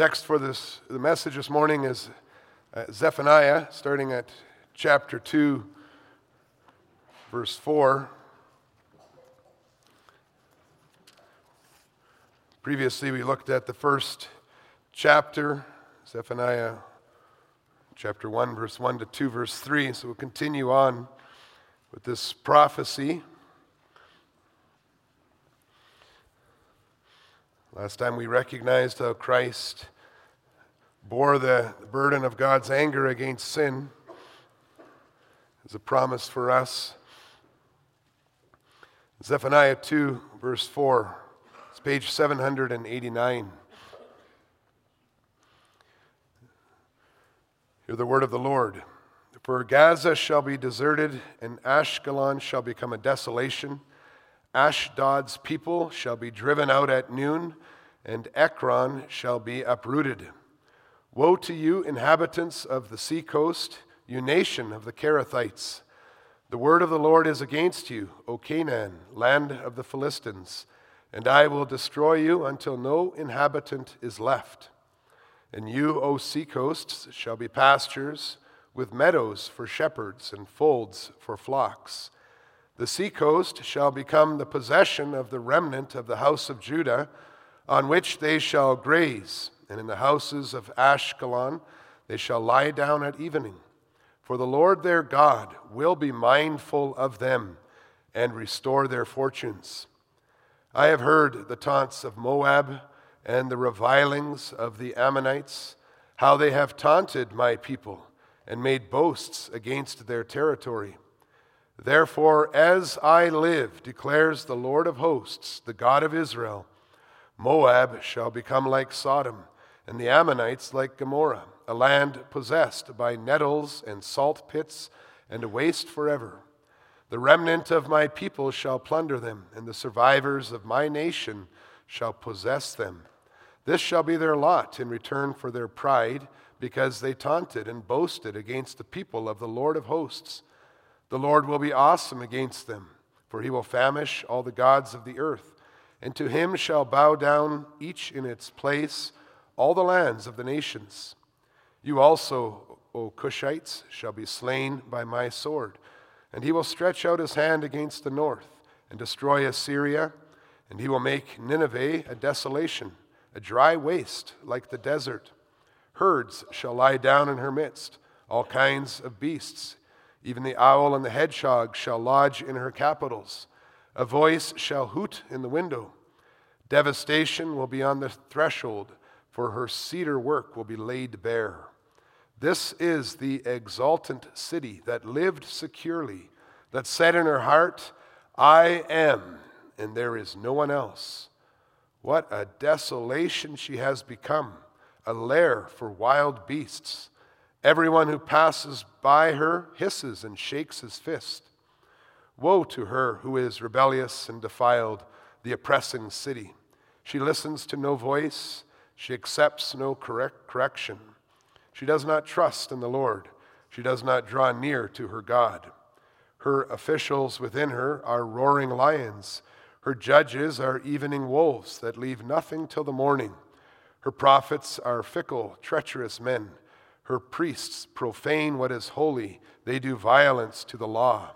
Text for this, the message this morning is uh, Zephaniah, starting at chapter 2, verse 4. Previously, we looked at the first chapter, Zephaniah chapter 1, verse 1 to 2, verse 3. So we'll continue on with this prophecy. Last time we recognized how Christ bore the burden of God's anger against sin as a promise for us. Zephaniah 2, verse 4. It's page 789. Hear the word of the Lord. For Gaza shall be deserted, and Ashkelon shall become a desolation. Ashdod's people shall be driven out at noon, and Ekron shall be uprooted. Woe to you, inhabitants of the seacoast, you nation of the Cherethites. The word of the Lord is against you, O Canaan, land of the Philistines, and I will destroy you until no inhabitant is left. And you, O seacoasts, shall be pastures with meadows for shepherds and folds for flocks. The seacoast shall become the possession of the remnant of the house of Judah, on which they shall graze, and in the houses of Ashkelon they shall lie down at evening. For the Lord their God will be mindful of them and restore their fortunes. I have heard the taunts of Moab and the revilings of the Ammonites, how they have taunted my people and made boasts against their territory. Therefore, as I live, declares the Lord of hosts, the God of Israel, Moab shall become like Sodom, and the Ammonites like Gomorrah, a land possessed by nettles and salt pits, and a waste forever. The remnant of my people shall plunder them, and the survivors of my nation shall possess them. This shall be their lot in return for their pride, because they taunted and boasted against the people of the Lord of hosts. The Lord will be awesome against them, for he will famish all the gods of the earth. And to him shall bow down, each in its place, all the lands of the nations. You also, O Cushites, shall be slain by my sword. And he will stretch out his hand against the north, and destroy Assyria, and he will make Nineveh a desolation, a dry waste like the desert. Herds shall lie down in her midst, all kinds of beasts even the owl and the hedgehog shall lodge in her capitals. A voice shall hoot in the window. Devastation will be on the threshold, for her cedar work will be laid bare. This is the exultant city that lived securely, that said in her heart, I am, and there is no one else. What a desolation she has become, a lair for wild beasts. Everyone who passes by her hisses and shakes his fist. Woe to her who is rebellious and defiled, the oppressing city. She listens to no voice, she accepts no correct correction. She does not trust in the Lord, she does not draw near to her God. Her officials within her are roaring lions. Her judges are evening wolves that leave nothing till the morning. Her prophets are fickle, treacherous men. Her priests profane what is holy, they do violence to the law.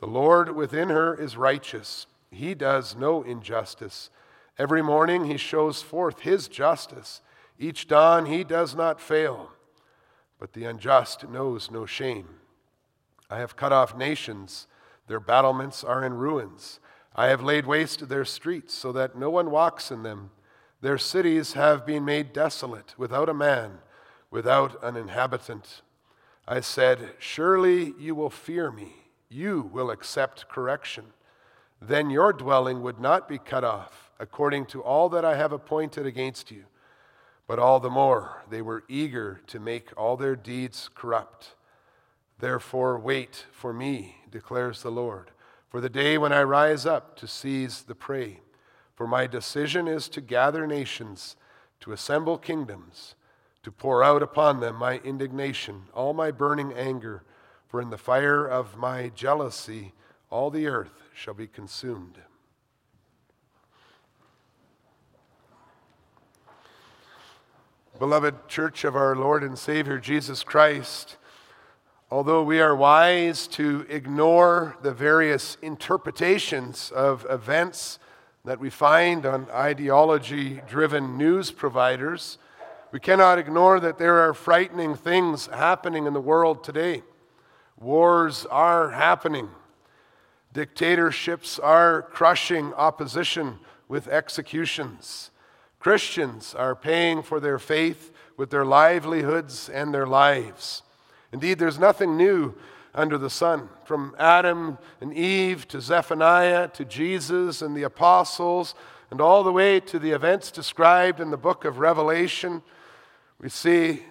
The Lord within her is righteous, he does no injustice. Every morning he shows forth his justice. Each dawn he does not fail. But the unjust knows no shame. I have cut off nations, their battlements are in ruins. I have laid waste their streets so that no one walks in them. Their cities have been made desolate, without a man without an inhabitant. I said, Surely you will fear me, you will accept correction. Then your dwelling would not be cut off, according to all that I have appointed against you. But all the more they were eager to make all their deeds corrupt. Therefore, wait for me, declares the Lord, for the day when I rise up to seize the prey. For my decision is to gather nations, to assemble kingdoms to pour out upon them my indignation, all my burning anger, for in the fire of my jealousy all the earth shall be consumed. Beloved Church of our Lord and Savior Jesus Christ, although we are wise to ignore the various interpretations of events that we find on ideology driven news providers, we cannot ignore that there are frightening things happening in the world today. Wars are happening. Dictatorships are crushing opposition with executions. Christians are paying for their faith with their livelihoods and their lives. Indeed, there's nothing new under the sun. From Adam and Eve to Zephaniah to Jesus and the apostles, and all the way to the events described in the book of Revelation, we see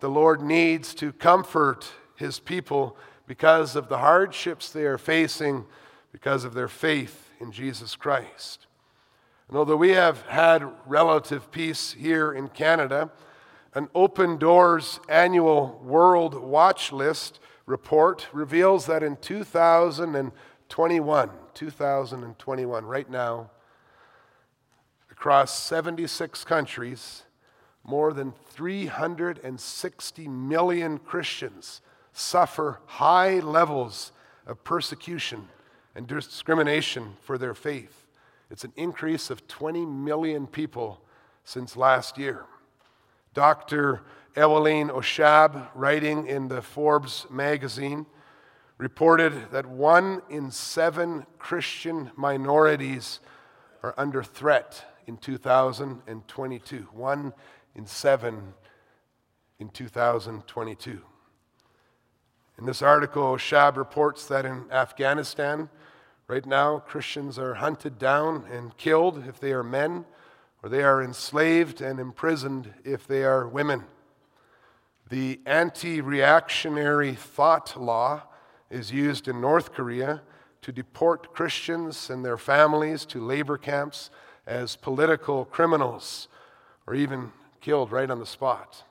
the Lord needs to comfort his people because of the hardships they are facing because of their faith in Jesus Christ. And although we have had relative peace here in Canada, an Open Doors annual World Watch List report reveals that in 2021, 2021, right now, across 76 countries, more than 360 million Christians suffer high levels of persecution and discrimination for their faith. It's an increase of 20 million people since last year. Dr. Eweline Ochab, writing in the Forbes magazine, reported that one in seven Christian minorities are under threat in 2022. One in seven in 2022. In this article, Shab reports that in Afghanistan, Right now, Christians are hunted down and killed if they are men, or they are enslaved and imprisoned if they are women. The anti reactionary thought law is used in North Korea to deport Christians and their families to labor camps as political criminals or even killed right on the spot.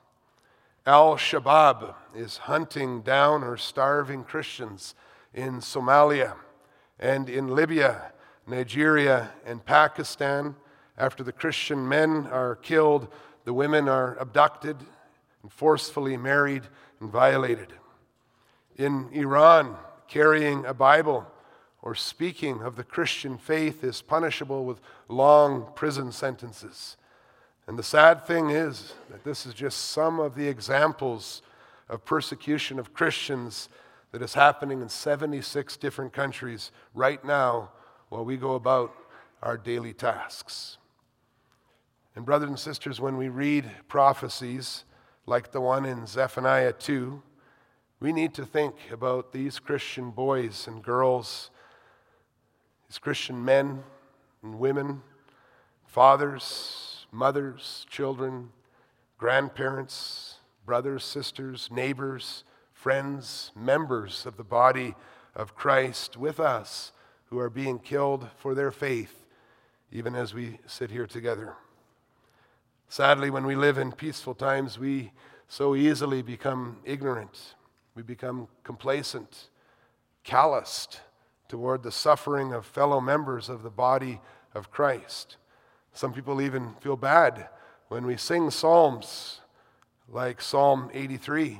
Al Shabaab is hunting down or starving Christians in Somalia and in Libya, Nigeria, and Pakistan, after the Christian men are killed, the women are abducted and forcefully married and violated. In Iran, carrying a Bible or speaking of the Christian faith is punishable with long prison sentences. And the sad thing is that this is just some of the examples of persecution of Christians that is happening in 76 different countries right now while we go about our daily tasks. And, brothers and sisters, when we read prophecies like the one in Zephaniah 2, we need to think about these Christian boys and girls, these Christian men and women, fathers, mothers, children, grandparents, brothers, sisters, neighbors friends, members of the body of Christ with us who are being killed for their faith, even as we sit here together. Sadly, when we live in peaceful times, we so easily become ignorant. We become complacent, calloused toward the suffering of fellow members of the body of Christ. Some people even feel bad when we sing psalms like Psalm 83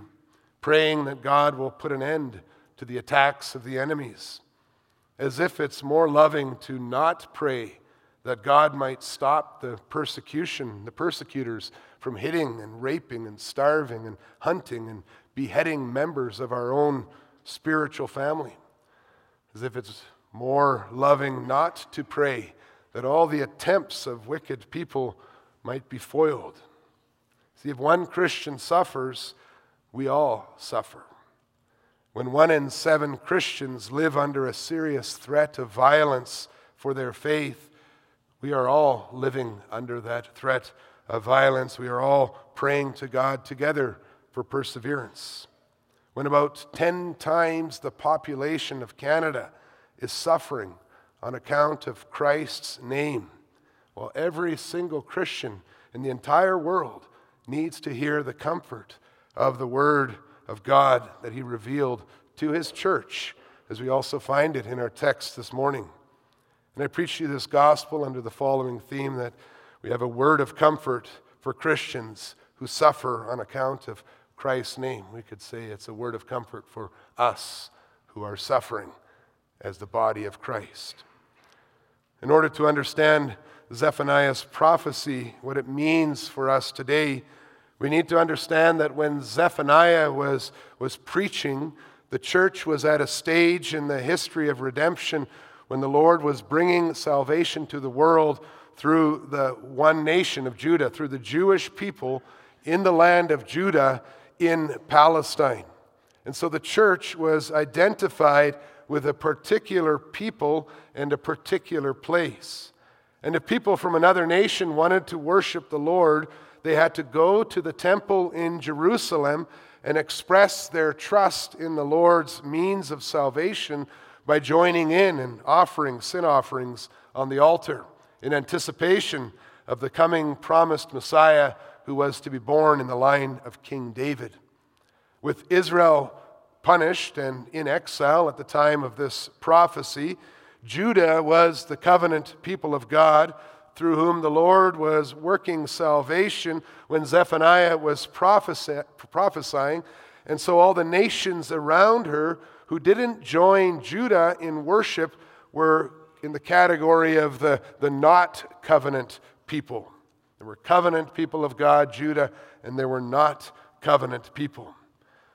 praying that God will put an end to the attacks of the enemies, as if it's more loving to not pray that God might stop the persecution, the persecutors from hitting and raping and starving and hunting and beheading members of our own spiritual family. As if it's more loving not to pray that all the attempts of wicked people might be foiled. See, if one Christian suffers, we all suffer. When one in seven Christians live under a serious threat of violence for their faith, we are all living under that threat of violence. We are all praying to God together for perseverance. When about 10 times the population of Canada is suffering on account of Christ's name, while every single Christian in the entire world needs to hear the comfort of the Word of God that He revealed to His church, as we also find it in our text this morning. And I preach to you this gospel under the following theme that we have a word of comfort for Christians who suffer on account of Christ's name. We could say it's a word of comfort for us who are suffering as the body of Christ. In order to understand Zephaniah's prophecy, what it means for us today, we need to understand that when Zephaniah was, was preaching, the church was at a stage in the history of redemption when the Lord was bringing salvation to the world through the one nation of Judah, through the Jewish people in the land of Judah in Palestine. And so the church was identified with a particular people and a particular place. And if people from another nation wanted to worship the Lord, they had to go to the temple in Jerusalem and express their trust in the Lord's means of salvation by joining in and offering sin offerings on the altar in anticipation of the coming promised Messiah who was to be born in the line of King David. With Israel punished and in exile at the time of this prophecy, Judah was the covenant people of God through whom the Lord was working salvation when Zephaniah was prophesying. And so all the nations around her who didn't join Judah in worship were in the category of the, the not covenant people. There were covenant people of God, Judah, and there were not covenant people.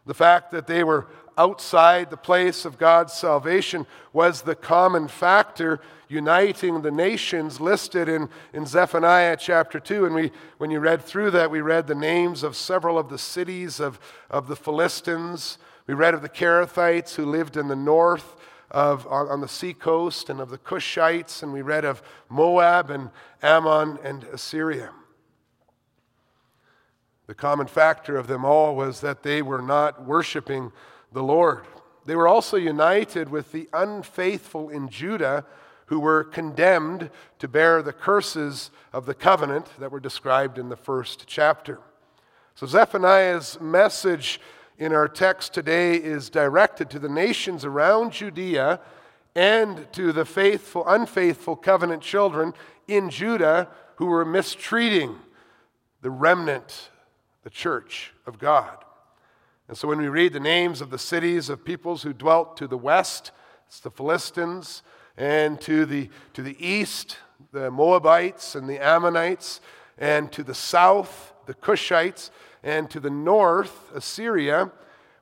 The fact that they were outside the place of God's salvation was the common factor uniting the nations listed in, in Zephaniah chapter 2. And we, when you read through that, we read the names of several of the cities of, of the Philistines. We read of the Cherethites who lived in the north of, on, on the seacoast and of the Cushites. And we read of Moab and Ammon and Assyria. The common factor of them all was that they were not worshiping the Lord. They were also united with the unfaithful in Judah who were condemned to bear the curses of the covenant that were described in the first chapter. So Zephaniah's message in our text today is directed to the nations around Judea and to the faithful unfaithful covenant children in Judah who were mistreating the remnant the church of God. And so when we read the names of the cities of peoples who dwelt to the west, it's the Philistines, and to the, to the east, the Moabites and the Ammonites, and to the south, the Cushites, and to the north, Assyria,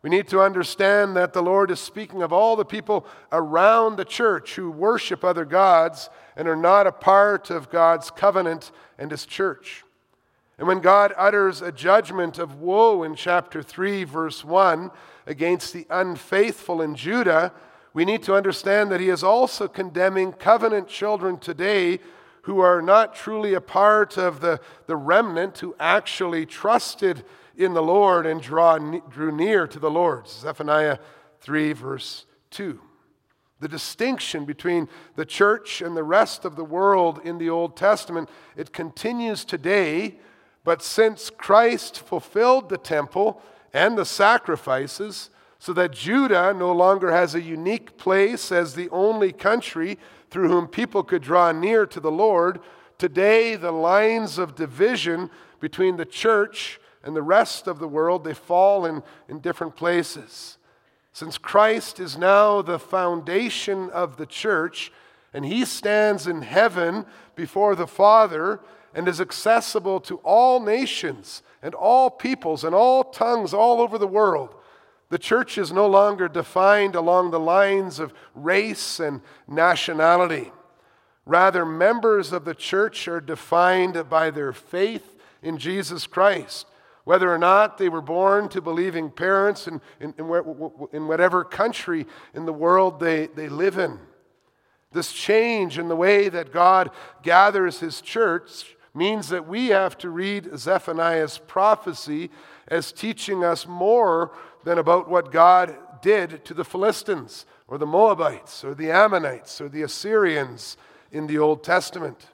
we need to understand that the Lord is speaking of all the people around the church who worship other gods and are not a part of God's covenant and His church. And when God utters a judgment of woe in chapter 3, verse 1, against the unfaithful in Judah, we need to understand that He is also condemning covenant children today who are not truly a part of the, the remnant who actually trusted in the Lord and draw, drew near to the Lord. Zephaniah 3, verse 2. The distinction between the church and the rest of the world in the Old Testament, it continues today but since Christ fulfilled the temple and the sacrifices, so that Judah no longer has a unique place as the only country through whom people could draw near to the Lord, today the lines of division between the church and the rest of the world, they fall in, in different places. Since Christ is now the foundation of the church, and he stands in heaven before the Father, and is accessible to all nations and all peoples and all tongues all over the world. The church is no longer defined along the lines of race and nationality. Rather, members of the church are defined by their faith in Jesus Christ, whether or not they were born to believing parents in, in, in, whatever country in the world they, they live in. This change in the way that God gathers his church means that we have to read Zephaniah's prophecy as teaching us more than about what God did to the Philistines or the Moabites or the Ammonites or the Assyrians in the Old Testament.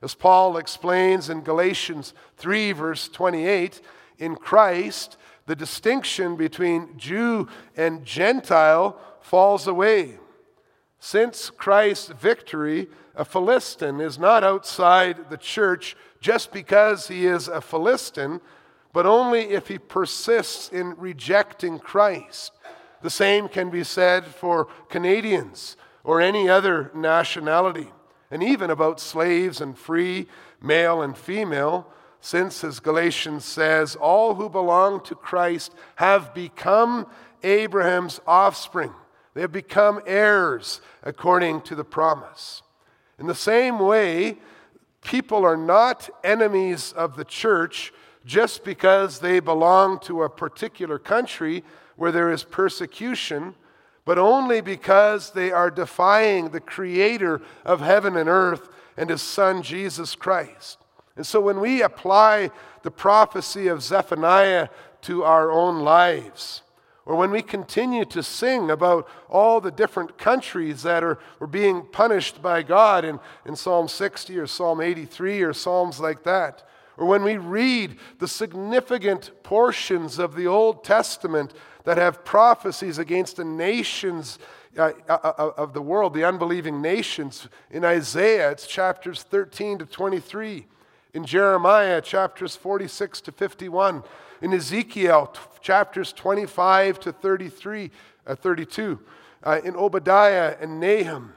As Paul explains in Galatians 3, verse 28, in Christ, the distinction between Jew and Gentile falls away. Since Christ's victory, a Philistine is not outside the church just because he is a Philistine, but only if he persists in rejecting Christ. The same can be said for Canadians or any other nationality, and even about slaves and free, male and female, since, as Galatians says, all who belong to Christ have become Abraham's offspring. They have become heirs according to the promise. In the same way, people are not enemies of the church just because they belong to a particular country where there is persecution, but only because they are defying the creator of heaven and earth and his son Jesus Christ. And so when we apply the prophecy of Zephaniah to our own lives, or when we continue to sing about all the different countries that are, are being punished by God in, in Psalm 60 or Psalm 83 or Psalms like that, or when we read the significant portions of the Old Testament that have prophecies against the nations uh, uh, uh, of the world, the unbelieving nations. In Isaiah, it's chapters 13 to 23. In Jeremiah, chapters 46 to 51. In Ezekiel, chapters 25 to 33, uh, 32. Uh, in Obadiah and Nahum.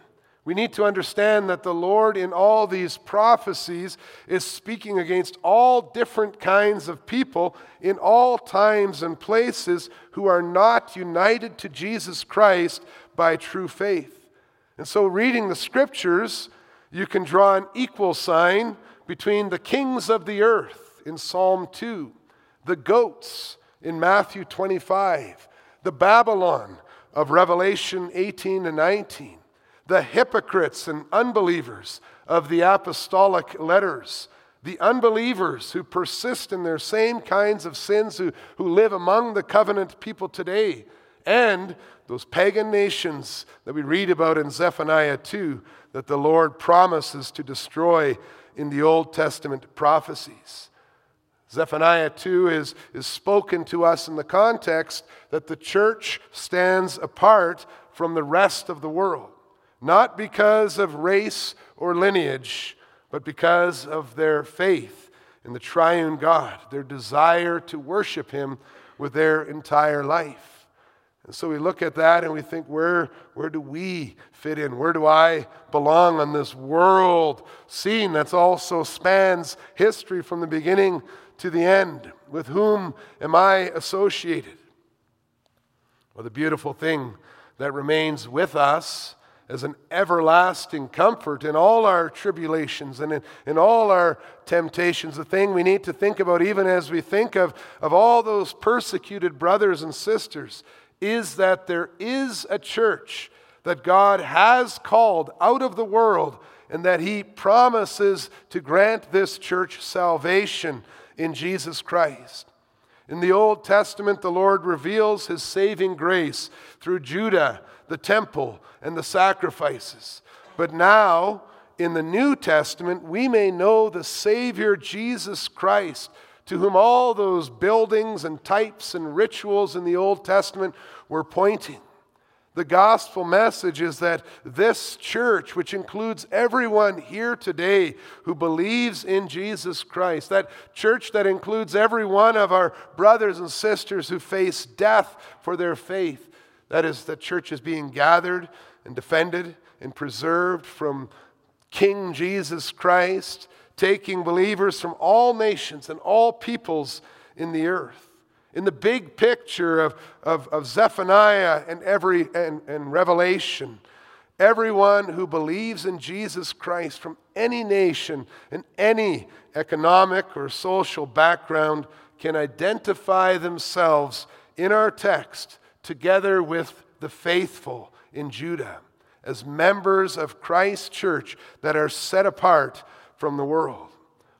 We need to understand that the Lord, in all these prophecies, is speaking against all different kinds of people in all times and places who are not united to Jesus Christ by true faith. And so, reading the scriptures, you can draw an equal sign between the kings of the earth in Psalm 2, the goats in Matthew 25, the Babylon of Revelation 18 and 19 the hypocrites and unbelievers of the apostolic letters, the unbelievers who persist in their same kinds of sins, who, who live among the covenant people today, and those pagan nations that we read about in Zephaniah 2 that the Lord promises to destroy in the Old Testament prophecies. Zephaniah 2 is, is spoken to us in the context that the church stands apart from the rest of the world not because of race or lineage, but because of their faith in the triune God, their desire to worship Him with their entire life. And so we look at that and we think, where, where do we fit in? Where do I belong on this world scene that also spans history from the beginning to the end? With whom am I associated? Well, the beautiful thing that remains with us as an everlasting comfort in all our tribulations and in, in, all our temptations. The thing we need to think about, even as we think of, of all those persecuted brothers and sisters, is that there is a church that God has called out of the world and that He promises to grant this church salvation in Jesus Christ. In the Old Testament, the Lord reveals His saving grace through Judah the temple and the sacrifices. But now, in the New Testament, we may know the Savior Jesus Christ, to whom all those buildings and types and rituals in the Old Testament were pointing. The gospel message is that this church, which includes everyone here today who believes in Jesus Christ, that church that includes every one of our brothers and sisters who face death for their faith, that is, the church is being gathered and defended and preserved from King Jesus Christ, taking believers from all nations and all peoples in the earth. In the big picture of, of, of Zephaniah and, every, and, and Revelation, everyone who believes in Jesus Christ from any nation and any economic or social background can identify themselves in our text together with the faithful in Judah as members of Christ's church that are set apart from the world.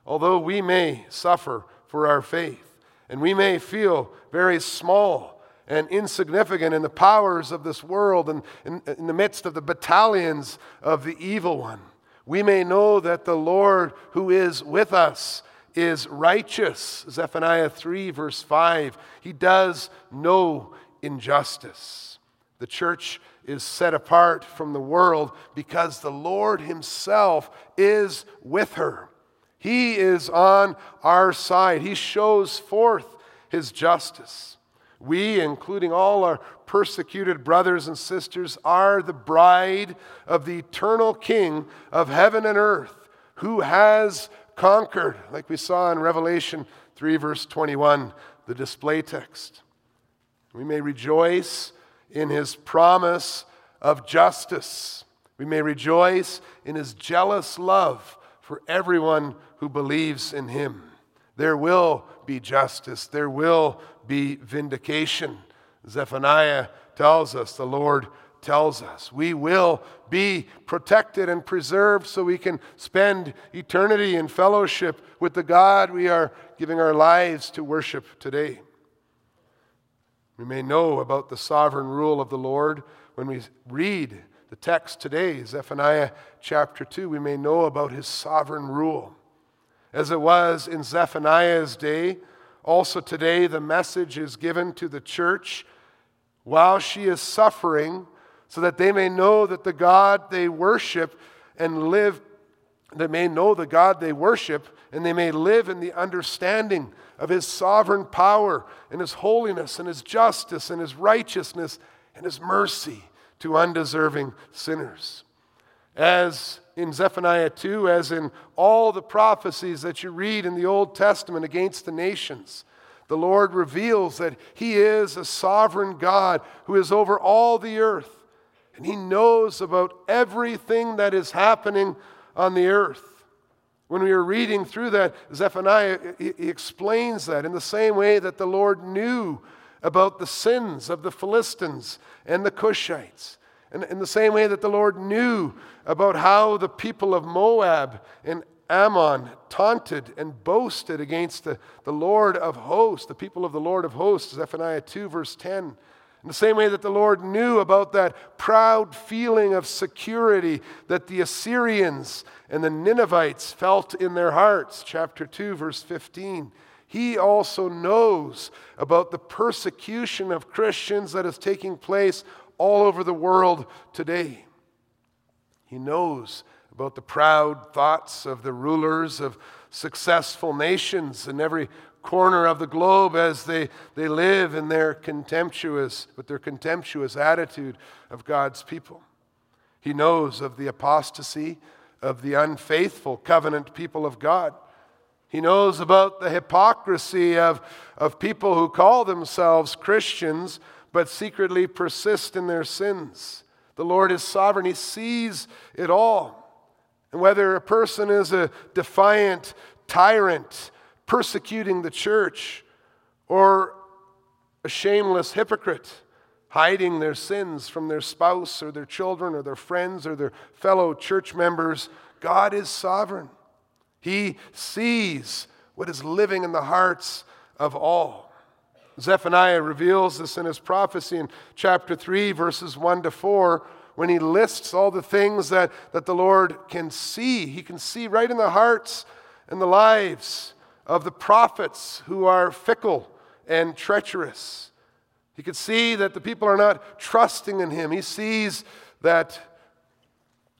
Although we may suffer for our faith and we may feel very small and insignificant in the powers of this world and in, in the midst of the battalions of the evil one, we may know that the Lord who is with us is righteous. Zephaniah 3, verse 5. He does know injustice. The church is set apart from the world because the Lord Himself is with her. He is on our side. He shows forth his justice. We, including all our persecuted brothers and sisters, are the bride of the eternal King of heaven and earth who has conquered, like we saw in Revelation 3, verse 21, the display text. We may rejoice in his promise of justice. We may rejoice in his jealous love for everyone who believes in him. There will be justice, there will be vindication. Zephaniah tells us, the Lord tells us. We will be protected and preserved so we can spend eternity in fellowship with the God we are giving our lives to worship today. We may know about the sovereign rule of the Lord when we read the text today, Zephaniah chapter 2. We may know about his sovereign rule. As it was in Zephaniah's day, also today the message is given to the church while she is suffering so that they may know that the God they worship and live, they may know the God they worship and they may live in the understanding of his sovereign power and his holiness and his justice and his righteousness and his mercy to undeserving sinners. As in Zephaniah 2, as in all the prophecies that you read in the Old Testament against the nations, the Lord reveals that He is a sovereign God who is over all the earth. And He knows about everything that is happening on the earth. When we were reading through that, Zephaniah, he explains that in the same way that the Lord knew about the sins of the Philistines and the Cushites. And in the same way that the Lord knew about how the people of Moab and Ammon taunted and boasted against the, the Lord of hosts, the people of the Lord of hosts, Zephaniah 2, verse 10. In the same way that the Lord knew about that proud feeling of security that the Assyrians and the Ninevites felt in their hearts, chapter 2, verse 15. He also knows about the persecution of Christians that is taking place all over the world today. He knows about the proud thoughts of the rulers of successful nations in every corner of the globe as they, they live in their contemptuous, with their contemptuous attitude of God's people. He knows of the apostasy of the unfaithful covenant people of God. He knows about the hypocrisy of, of people who call themselves Christians but secretly persist in their sins. The Lord is sovereign, He sees it all. And whether a person is a defiant tyrant persecuting the church, or a shameless hypocrite hiding their sins from their spouse or their children or their friends or their fellow church members, God is sovereign. He sees what is living in the hearts of all. Zephaniah reveals this in his prophecy in chapter 3, verses 1 to 4, when he lists all the things that, that the Lord can see. He can see right in the hearts and the lives of the prophets who are fickle and treacherous. He could see that the people are not trusting in him. He sees that,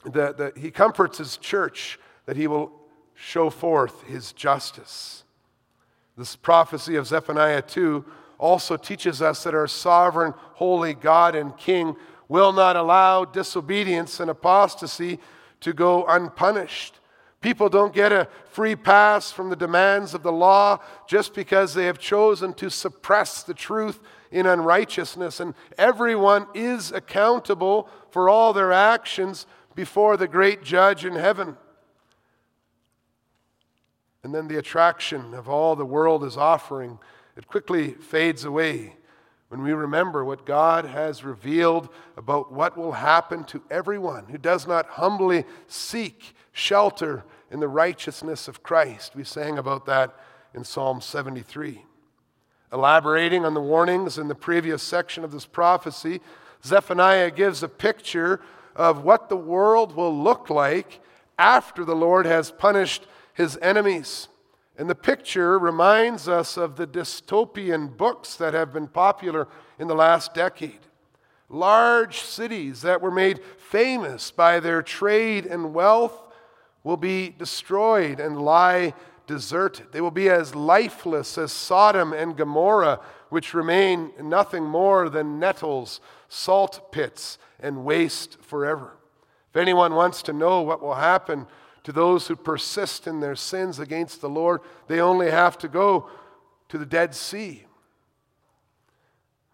that, that he comforts his church, that he will show forth his justice. This prophecy of Zephaniah 2 also teaches us that our sovereign, holy God and King will not allow disobedience and apostasy to go unpunished. People don't get a free pass from the demands of the law just because they have chosen to suppress the truth in unrighteousness. And everyone is accountable for all their actions before the great judge in heaven. And then the attraction of all the world is offering, it quickly fades away when we remember what God has revealed about what will happen to everyone who does not humbly seek shelter in the righteousness of Christ. We sang about that in Psalm 73. Elaborating on the warnings in the previous section of this prophecy, Zephaniah gives a picture of what the world will look like after the Lord has punished his enemies. And the picture reminds us of the dystopian books that have been popular in the last decade. Large cities that were made famous by their trade and wealth will be destroyed and lie deserted. They will be as lifeless as Sodom and Gomorrah, which remain nothing more than nettles, salt pits, and waste forever. If anyone wants to know what will happen to those who persist in their sins against the Lord, they only have to go to the Dead Sea.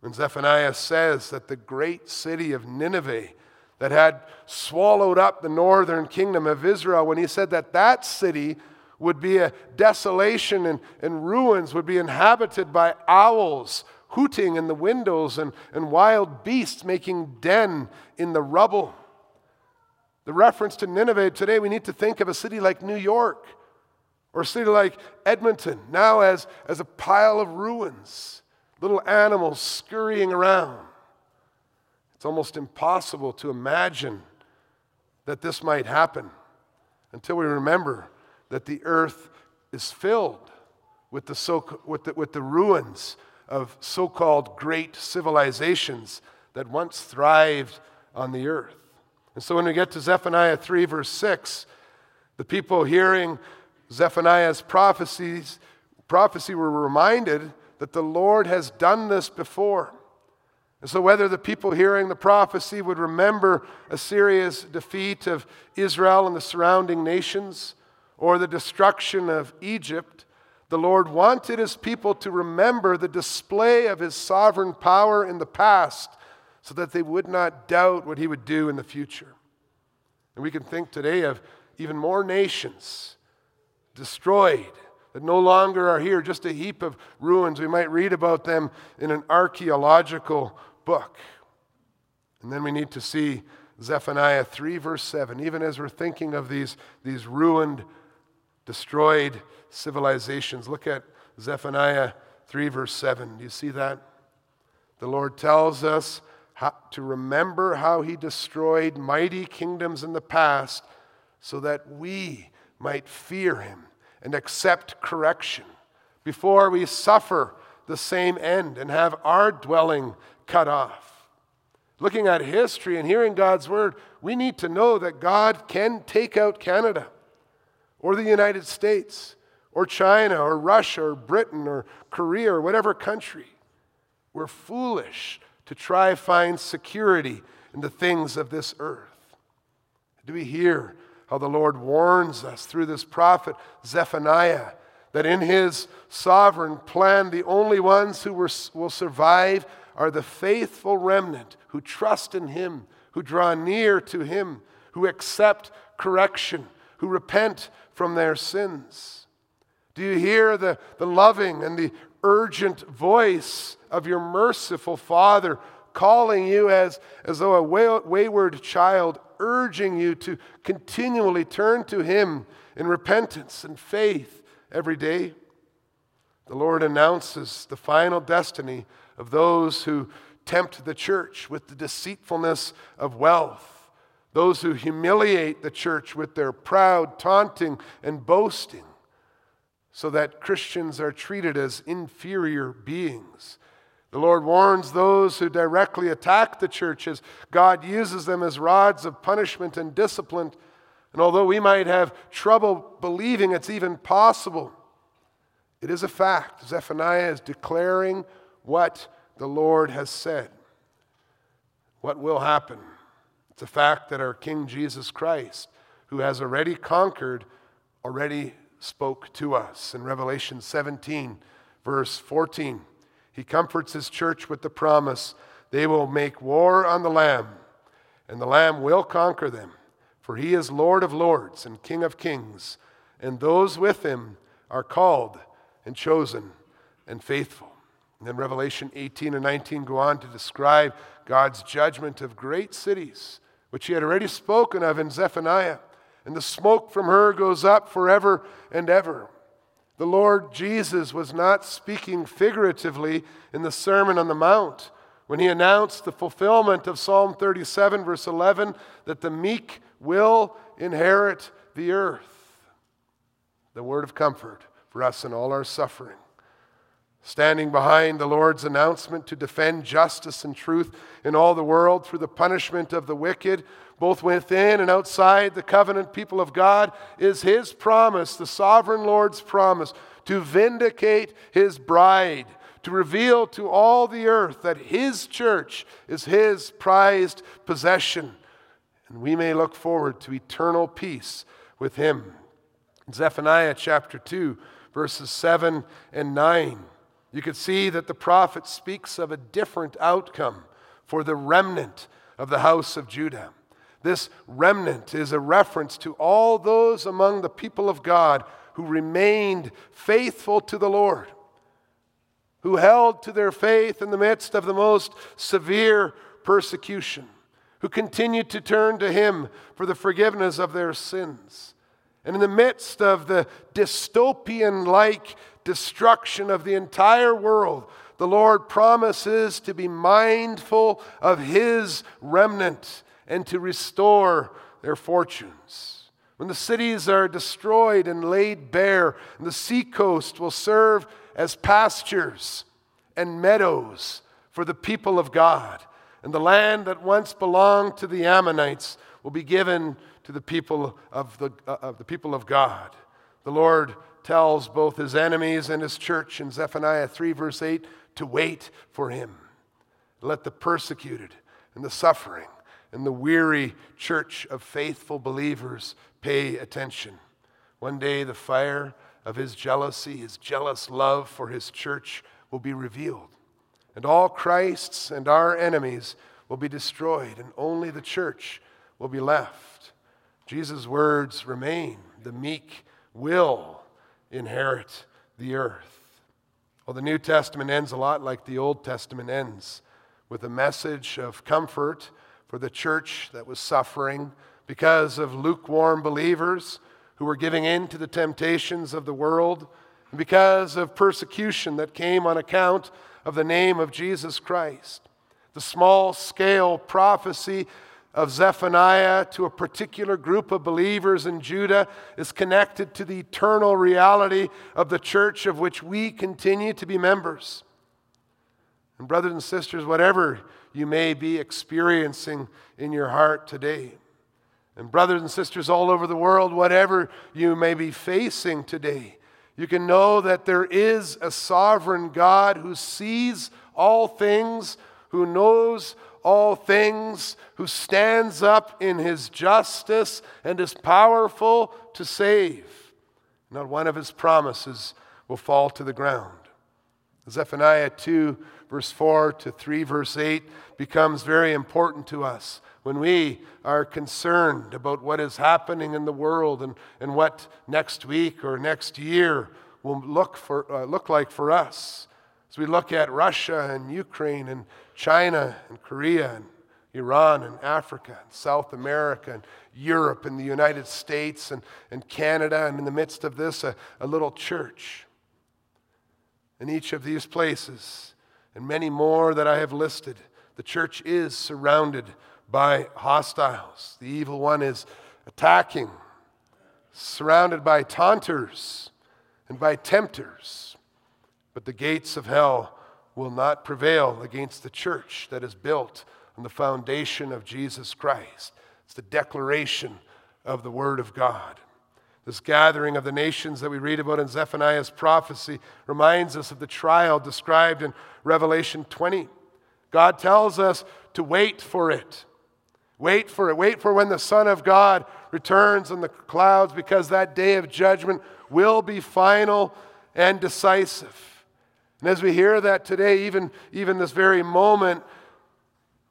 When Zephaniah says that the great city of Nineveh that had swallowed up the northern kingdom of Israel, when he said that that city would be a desolation and, and ruins, would be inhabited by owls hooting in the windows and, and wild beasts making den in the rubble. The reference to Nineveh today, we need to think of a city like New York or a city like Edmonton, now as, as a pile of ruins, little animals scurrying around. It's almost impossible to imagine that this might happen until we remember that the earth is filled with the, so, with the, with the ruins of so called great civilizations that once thrived on the earth. And so when we get to Zephaniah 3, verse 6, the people hearing Zephaniah's prophecies, prophecy were reminded that the Lord has done this before. And so, whether the people hearing the prophecy would remember Assyria's defeat of Israel and the surrounding nations, or the destruction of Egypt, the Lord wanted his people to remember the display of his sovereign power in the past so that they would not doubt what he would do in the future. And we can think today of even more nations destroyed that no longer are here, just a heap of ruins. We might read about them in an archaeological book. And then we need to see Zephaniah 3, verse 7, even as we're thinking of these, these ruined destroyed civilizations. Look at Zephaniah 3, verse 7. Do you see that? The Lord tells us how, to remember how he destroyed mighty kingdoms in the past so that we might fear him and accept correction before we suffer the same end and have our dwelling cut off. Looking at history and hearing God's word, we need to know that God can take out Canada or the United States or China or Russia or Britain or Korea or whatever country. We're foolish to try find security in the things of this earth. Do we hear how the Lord warns us through this prophet Zephaniah that in his sovereign plan, the only ones who will survive are the faithful remnant who trust in him, who draw near to him, who accept correction, who repent from their sins? Do you hear the, the loving and the urgent voice of your merciful Father calling you as, as though a wayward child, urging you to continually turn to Him in repentance and faith every day? The Lord announces the final destiny of those who tempt the church with the deceitfulness of wealth those who humiliate the church with their proud taunting and boasting, so that Christians are treated as inferior beings. The Lord warns those who directly attack the church as God uses them as rods of punishment and discipline. And although we might have trouble believing it's even possible, it is a fact. Zephaniah is declaring what the Lord has said. What will happen? It's a fact that our King Jesus Christ, who has already conquered, already spoke to us. In Revelation 17, verse 14, he comforts his church with the promise they will make war on the Lamb, and the Lamb will conquer them, for he is Lord of lords and King of kings, and those with him are called and chosen and faithful. And then Revelation 18 and 19 go on to describe God's judgment of great cities which he had already spoken of in Zephaniah. And the smoke from her goes up forever and ever. The Lord Jesus was not speaking figuratively in the Sermon on the Mount when he announced the fulfillment of Psalm 37, verse 11, that the meek will inherit the earth. The word of comfort for us in all our suffering. standing behind the Lord's announcement to defend justice and truth in all the world through the punishment of the wicked, both within and outside the covenant people of God, is His promise, the sovereign Lord's promise, to vindicate His bride, to reveal to all the earth that His church is His prized possession. And we may look forward to eternal peace with Him. Zephaniah chapter 2, verses 7 and 9. You could see that the prophet speaks of a different outcome for the remnant of the house of Judah. This remnant is a reference to all those among the people of God who remained faithful to the Lord, who held to their faith in the midst of the most severe persecution, who continued to turn to Him for the forgiveness of their sins. And in the midst of the dystopian like destruction of the entire world, the Lord promises to be mindful of His remnant and to restore their fortunes. When the cities are destroyed and laid bare, and the seacoast will serve as pastures and meadows for the people of God, and the land that once belonged to the Ammonites will be given to the people of the, uh, of the people of God. The Lord tells both his enemies and his church in Zephaniah 3, verse 8, to wait for him. Let the persecuted and the suffering and the weary church of faithful believers pay attention. One day, the fire of his jealousy, his jealous love for his church, will be revealed. And all Christ's and our enemies will be destroyed, and only the church will be left. Jesus' words remain the meek will inherit the earth. Well, the New Testament ends a lot like the Old Testament ends with a message of comfort for the church that was suffering because of lukewarm believers who were giving in to the temptations of the world, and because of persecution that came on account of the name of Jesus Christ. The small scale prophecy of Zephaniah to a particular group of believers in Judah is connected to the eternal reality of the church of which we continue to be members. And, brothers and sisters, whatever you may be experiencing in your heart today, and, brothers and sisters all over the world, whatever you may be facing today, you can know that there is a sovereign God who sees all things, who knows all things, who stands up in his justice and is powerful to save. Not one of his promises will fall to the ground. Zephaniah 2, verse 4 to 3, verse 8, becomes very important to us when we are concerned about what is happening in the world and, and what next week or next year will look, for, uh, look like for us. As we look at Russia and Ukraine and China and Korea and Iran and Africa and South America and Europe and the United States and, and Canada, and in the midst of this, a, a little church. In each of these places, and many more that I have listed, the church is surrounded by hostiles. The evil one is attacking, surrounded by taunters and by tempters. But the gates of hell will not prevail against the church that is built on the foundation of Jesus Christ. It's the declaration of the Word of God. This gathering of the nations that we read about in Zephaniah's prophecy reminds us of the trial described in Revelation 20. God tells us to wait for it. Wait for it. Wait for when the Son of God returns in the clouds because that day of judgment will be final and decisive. And as we hear that today, even, even this very moment,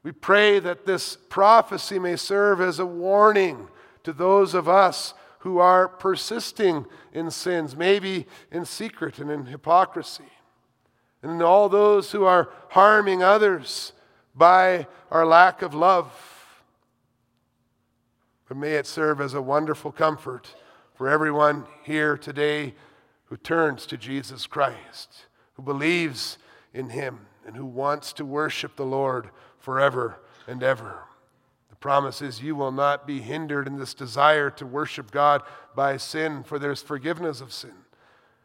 we pray that this prophecy may serve as a warning to those of us who are persisting in sins, maybe in secret and in hypocrisy, and all those who are harming others by our lack of love. But may it serve as a wonderful comfort for everyone here today who turns to Jesus Christ who believes in him and who wants to worship the Lord forever and ever. The promise is you will not be hindered in this desire to worship God by sin, for there's forgiveness of sin.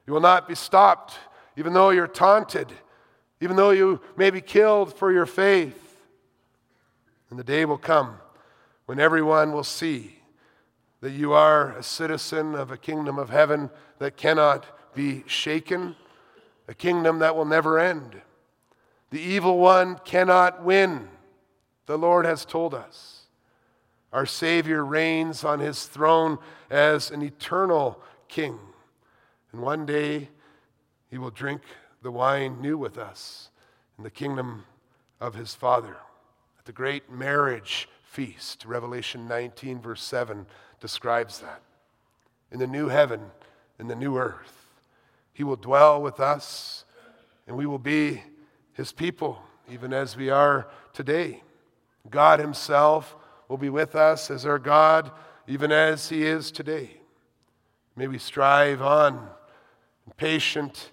You will not be stopped even though you're taunted, even though you may be killed for your faith. And the day will come when everyone will see that you are a citizen of a kingdom of heaven that cannot be shaken, a kingdom that will never end. The evil one cannot win, the Lord has told us. Our Savior reigns on his throne as an eternal king. And one day he will drink the wine new with us in the kingdom of his Father. At the great marriage feast, Revelation 19, verse 7 describes that. In the new heaven, in the new earth, he will dwell with us, and we will be his people, even as we are today. God himself will be with us as our God, even as he is today. May we strive on in patient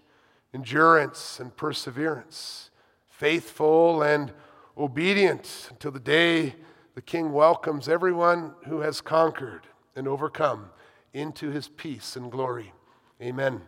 endurance and perseverance, faithful and obedient until the day the King welcomes everyone who has conquered and overcome into his peace and glory. Amen.